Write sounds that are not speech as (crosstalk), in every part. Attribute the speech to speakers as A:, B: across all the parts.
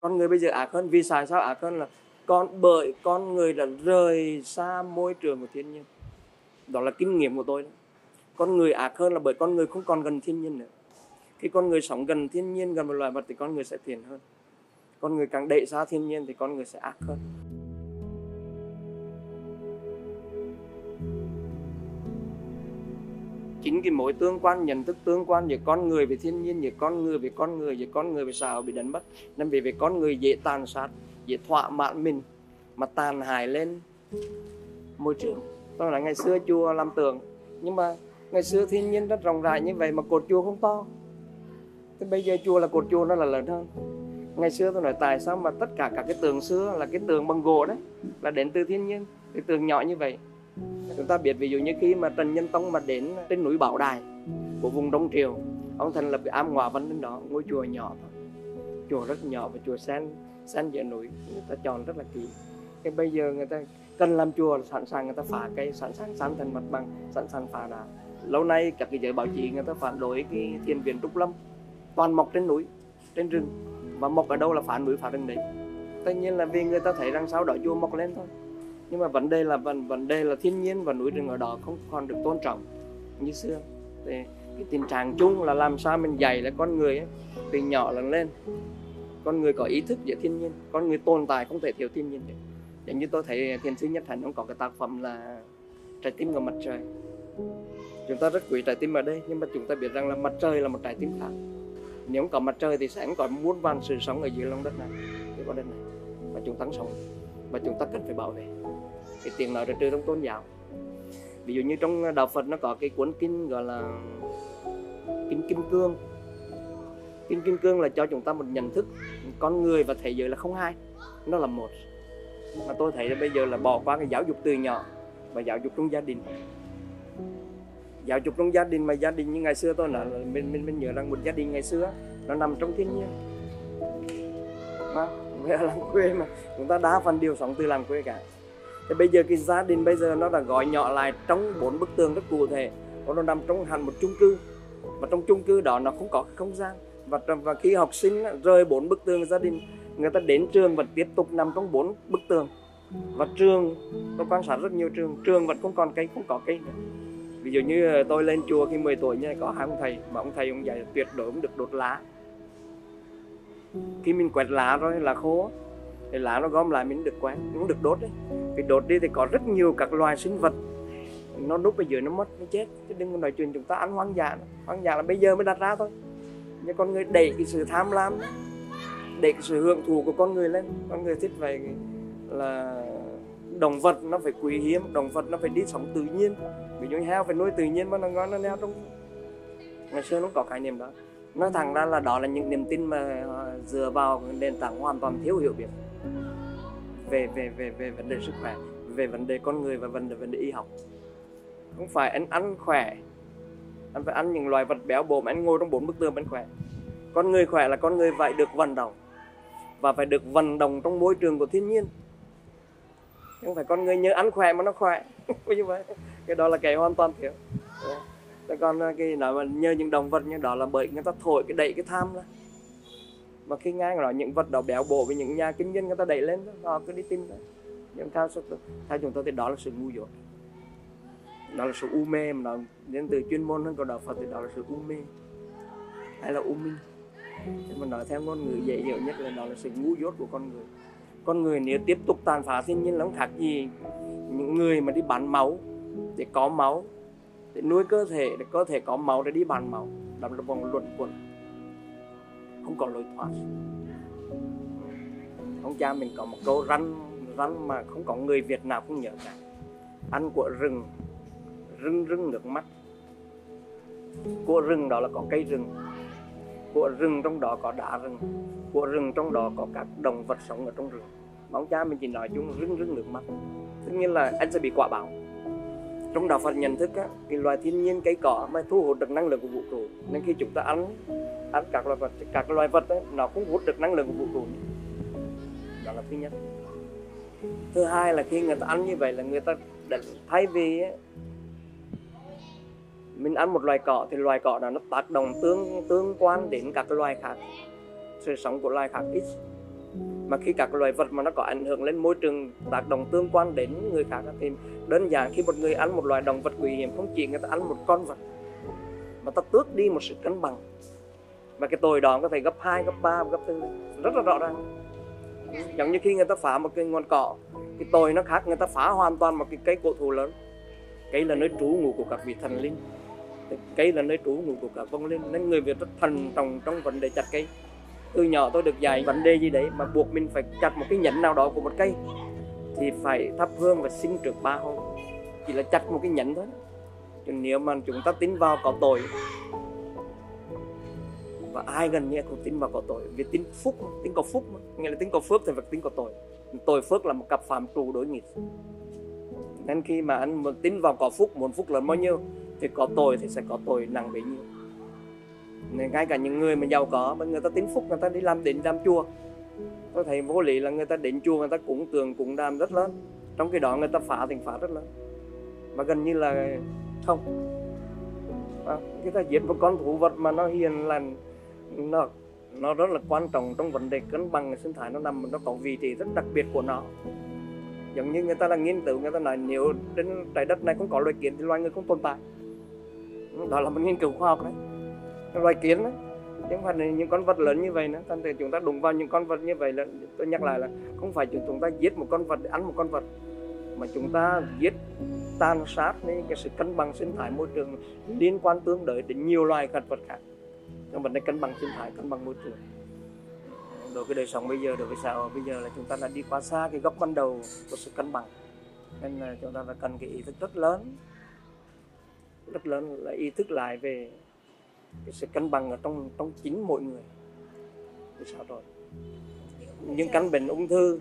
A: con người bây giờ ác hơn, vì sao sao ác hơn là con, bởi con người đã rời xa môi trường của thiên nhiên. Đó là kinh nghiệm của tôi đó. con người ác hơn là bởi con người không còn gần thiên nhiên nữa. Khi con người sống gần thiên nhiên, gần một loài vật thì con người sẽ thiện hơn. Con người càng đẩy xa thiên nhiên thì con người sẽ ác hơn. Chính cái mối tương quan, nhận thức tương quan giữa con người với thiên nhiên giữa con người với con người giữa con người với xã hội bị đánh mất. Nên vì về con người dễ tàn sát, dễ thỏa mãn mình, mà tàn hại lên môi trường. Tôi là ngày xưa chùa làm tượng, nhưng mà ngày xưa thiên nhiên rất rộng rãi như vậy mà cột chùa không to. Thế bây giờ chùa là cột chùa nó là lớn hơn. Ngày xưa tôi nói tại sao mà tất cả các cái tường xưa là cái tường bằng gỗ đấy, là đến từ thiên nhiên, cái tường nhỏ như vậy chúng ta biết ví dụ như khi mà trần nhân tông mà đến trên núi bảo đài của vùng đông triều, ông thành lập cái am ngọa văn trên đó, ngôi chùa nhỏ thôi. Chùa rất nhỏ và chùa sen sen giữa núi, người ta chọn rất là kỹ. Cái bây giờ người ta cần làm chùa, sẵn sàng người ta phá cây sẵn sàng san thành mặt bằng, sẵn sàng phá đá. Lâu nay các cái giới báo chí người ta phản đối cái thiền viện trúc lâm, toàn mọc trên núi, trên rừng. Và mọc ở đâu là phá núi, phá rừng đấy. Tất nhiên là vì người ta thấy rằng sau đó chùa mọc lên thôi nhưng mà vấn đề là vấn vấn đề là thiên nhiên và núi rừng ở đó không còn được tôn trọng như xưa. Thì cái tình trạng chung là làm sao mình dạy là con người ấy, từ nhỏ lớn lên con người có ý thức về thiên nhiên con người tồn tại không thể thiếu thiên nhiên được. Giống như tôi thấy thiền sư nhất hạnh ông có cái tác phẩm là trái tim của mặt trời. Chúng ta rất quý trái tim ở đây nhưng mà chúng ta biết rằng là mặt trời là một trái tim khác. Nếu không có mặt trời thì sẽ không có muôn vàn sự sống ở dưới lòng đất này dưới con đất này. Và chúng ta sống và chúng ta cần phải bảo vệ cái tiếng nói ra trừ trong tôn giáo. Ví dụ như trong đạo Phật nó có cái cuốn kinh gọi là kinh kim cương. Kinh kim cương là cho chúng ta một nhận thức con người và thế giới là không hai, nó là một. Mà tôi thấy là bây giờ là bỏ qua cái giáo dục từ nhỏ và giáo dục trong gia đình. Giáo dục trong gia đình mà gia đình như ngày xưa tôi nói là mình mình mình nhớ rằng một gia đình ngày xưa nó nằm trong thiên nhiên. Mà về (laughs) làng quê mà, chúng ta đa phần đều sống từ làng quê cả thì bây giờ cái gia đình bây giờ nó đã gọi nhỏ lại trong bốn bức tường rất cụ thể. Nó nằm trong hẳn một chung cư. Và trong chung cư đó nó không có không gian. Và và khi học sinh rời bốn bức tường gia đình, người ta đến trường vẫn tiếp tục nằm trong bốn bức tường. Và trường, tôi quan sát rất nhiều trường trường vẫn không còn cây, không có cây nữa. Ví dụ như ờ, tôi lên chùa khi 10 tuổi nha có hai ông thầy, mà ông thầy ông dạy tuyệt đối không được đốt lá. Khi mình quẹt lá rồi là khô thì lá nó gom lại, mình được quán cũng được đốt đấy. Vì đốt đi thì có rất nhiều các loài sinh vật. Nó đốt ở dưới nó mất, nó chết. Chứ đừng có nói chuyện chúng ta ăn hoang dã. Hoang dã là bây giờ mới đặt ra thôi. Nhưng con người đẩy cái sự tham lam, đẩy cái sự hưởng thụ của con người lên. Con người thích vậy là động vật nó phải quý hiếm, động vật nó phải đi sống tự nhiên. Ví dụ heo phải nuôi tự nhiên mà nó ngon, nó neo trong ngày xưa nó có khái niệm đó. Nói thẳng ra là đó là những niềm tin mà ờ, dựa vào nền tảng hoàn toàn thiếu hiểu biết về về về về vấn đề sức khỏe, về vấn đề con người và vấn đề vấn đề y học. Không phải anh ăn khỏe, anh phải ăn những loài vật béo bổ mà anh ngồi trong bốn bức tường anh khỏe. Con người khỏe là con người phải được vận động và phải được vận động trong môi trường của thiên nhiên. Không phải con người nhớ ăn khỏe mà nó khỏe. (laughs) Như vậy. Cái đó là cái hoàn toàn thiếu. Còn ờ, cái nói mà nhờ những động vật như đó là bởi người ta thổi, cái đẩy cái tham ra mà khi nghe nói những vật đó béo bổ với những nhà kinh doanh người ta đẩy lên đó, họ cứ đi tìm đó. Nhưng theo, theo chúng tôi thì đó là sự ngu dốt. Đó là sự u mê mà nó đến từ chuyên môn hơn của đạo Phật thì đó là sự u mê hay là u minh. Nhưng mà nói theo ngôn ngữ dễ hiểu nhất là đó là sự ngu dốt của con người. Con người nếu tiếp tục tàn phá thiên nhiên là không khác gì những người mà đi bán máu để có máu để nuôi cơ thể để cơ thể có máu để đi bán máu. Đó là vòng luẩn quẩn không còn lối thoát. Ông cha mình có một câu răn răn mà không có người Việt nào không nhớ cả. Ăn của rừng rưng rưng nước mắt. Của rừng đó là có cây rừng. Của rừng trong đó có đá rừng. Của rừng trong đó có các động vật sống ở trong rừng. Ông cha mình chỉ nói chung rưng rưng nước mắt. Tất nhiên là anh sẽ bị quả báo. Trong đạo Phật nhận thức á, thì loài thiên nhiên cây cỏ mới thu hút được năng lượng của vũ trụ nên khi chúng ta ăn ăn các loài vật các loài vật ấy, nó cũng hút được năng lượng của vũ trụ. Đó là thứ nhất. Thứ hai là khi người ta ăn như vậy là người ta thay vì ấy, mình ăn một loài cỏ thì loài cỏ đó nó tác động tương tương quan đến các loài khác. Sự sống của loài khác ít. Mà khi các loài vật mà nó có ảnh hưởng lên môi trường tác động tương quan đến người khác thì đơn giản khi một người ăn một loài động vật nguy hiểm, không chỉ người ta ăn một con vật mà ta tước đi một sự cân bằng và cái tội đó có thể gấp 2, gấp 3, gấp 4 rất là rõ ràng. Giống như khi người ta phá một cái ngọn cỏ cái tội nó khác người ta phá hoàn toàn một cái cây cổ thụ lớn. Cây là nơi trú ngụ của các vị thần linh. Cây là nơi trú ngụ của các vong linh. Nên người việt rất thần trọng trong vấn đề chặt cây. Từ nhỏ tôi được dạy vấn đề gì đấy mà buộc mình phải chặt một cái nhánh nào đó của một cây thì phải thắp hương và xin trước ba hôm chỉ là chặt một cái nhánh thôi. Chứ nếu mà chúng ta tin vào có tội và ai gần như cũng tin vào có tội. Vì tin phúc tin có phúc nghĩa là tin có phước thì phải tin có tội. Tội phước là một cặp phạm trù đối nghịch. Nên khi mà anh muốn tin vào có phúc muốn phúc lớn bao nhiêu thì có tội thì sẽ có tội nặng bấy nhiêu. Nên ngay cả những người mà giàu có mà người ta tin phúc người ta đi làm đến làm chùa. Tôi thấy vô lý là người ta đến chùa người ta cũng tường cũng đam rất lớn. Trong cái đó người ta phá thành phá rất lớn. Mà gần như là không. À, người ta giết một con thú vật mà nó hiền lành nó nó rất là quan trọng trong vấn đề cân bằng sinh thái nó nằm nó có vị trí rất đặc biệt của nó. Giống như người ta là nghiên cứu, người ta nói nếu trên trái đất này không có loài kiến thì loài người không tồn tại. Đó là một nghiên cứu khoa học đấy. Loài kiến đấy những phần những con vật lớn như vậy nữa, thành thì chúng ta đụng vào những con vật như vậy là, tôi nhắc lại là không phải chúng ta giết một con vật để ăn một con vật, mà chúng ta giết, tàn sát nên cái sự cân bằng sinh thái môi trường liên quan tương đối đến nhiều loài vật vật khác trong vấn đề cân bằng sinh thái cân bằng môi trường. Đối với đời sống bây giờ đối với xã hội bây giờ là chúng ta đã đi quá xa cái gốc ban đầu của sự cân bằng. Nên là chúng ta phải cần cái ý thức rất lớn. Rất lớn là ý thức lại về cái sự cân bằng ở trong trong chính mỗi người thì sao rồi những căn bệnh ung thư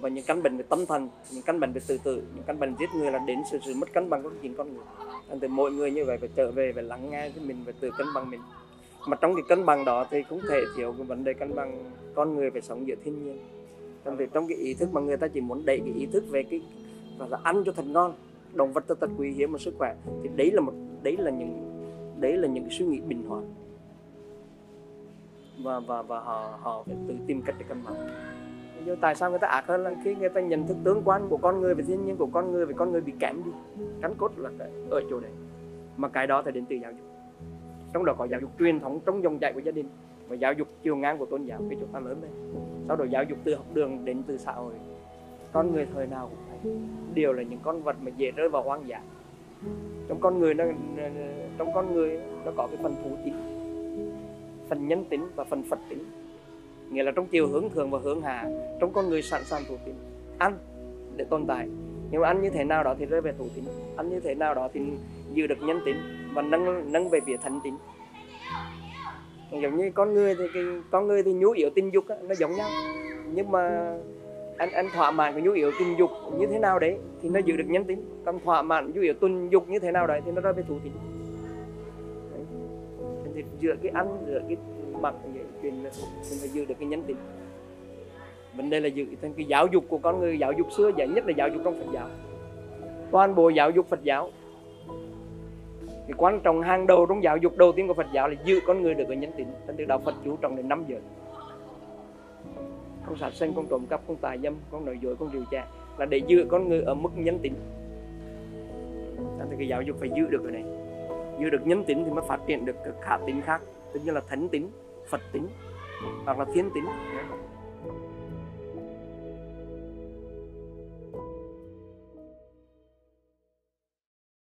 A: và những căn bệnh về tâm thần những căn bệnh về tự tử những căn bệnh giết người là đến sự, sự mất cân bằng của chính con người. Nên từ mỗi người như vậy phải trở về và lắng nghe cho mình và tự cân bằng mình mà trong cái cân bằng đó thì cũng thể thiếu cái vấn đề cân bằng con người phải sống giữa thiên nhiên. Trong thì trong cái ý thức mà người ta chỉ muốn đẩy cái ý thức về cái và là ăn cho thật ngon, động vật thật quý hiếm và sức khỏe, thì đấy là một, đấy là những, đấy là những cái suy nghĩ bình thường. Và và và họ họ phải tự tìm cách để cân bằng. Nhưng tại sao người ta ác hơn là khi người ta nhận thức tướng quan của con người về thiên nhiên, của con người, về con người bị kém đi? Cắn cốt là ở chỗ đấy. Mà cái đó thì đến từ giáo dục trong đó có giáo dục truyền thống trong dòng chảy của gia đình và giáo dục chiều ngang của tôn giáo khi chúng ta lớn lên sau đó giáo dục từ học đường đến từ xã hội. Con người thời nào cũng vậy. Đều là những con vật mà dễ rơi vào hoang dã. Trong con người nó trong con người nó có cái phần thú tính, phần nhân tính và phần phật tính. Nghĩa là trong chiều hướng thường và hướng hạ, trong con người sẵn sàng thú tính, ăn để tồn tại nhưng mà anh như thế nào đó thì rơi về thủ tính anh như thế nào đó thì giữ được nhân tính và nâng nâng về phía thánh tính giống như con người thì cái, con người thì nhu yếu tình dục nó giống nhau. Nhưng mà anh anh thỏa mãn cái nhu yếu tình dục như thế nào đấy thì nó giữ được nhân tính. Còn thỏa mãn, nhu yếu tình dục như thế nào đấy thì nó rơi về thủ tính đấy. thì giữa cái ăn, giữa cái mặc chuyện là mình phải giữ được cái nhân tính vấn đề là giữ cái giáo dục của con người, giáo dục xưa dạy nhất là giáo dục trong Phật giáo. Toàn bộ giáo dục Phật giáo. Cái quan trọng hàng đầu trong giáo dục đầu tiên của Phật giáo là giữ con người được ở nhân tính. Thành từ đạo Phật chú trọng đến năm giờ không sát sinh không trộm cắp không tà dâm không nói dối không điều tra là để giữ con người ở mức nhân tính. Thành cái giáo dục phải giữ được ở này. Giữ được nhân tính thì mới phát triển được các khả tính khác. Tức như là thánh tính, phật tính hoặc là thiên tính.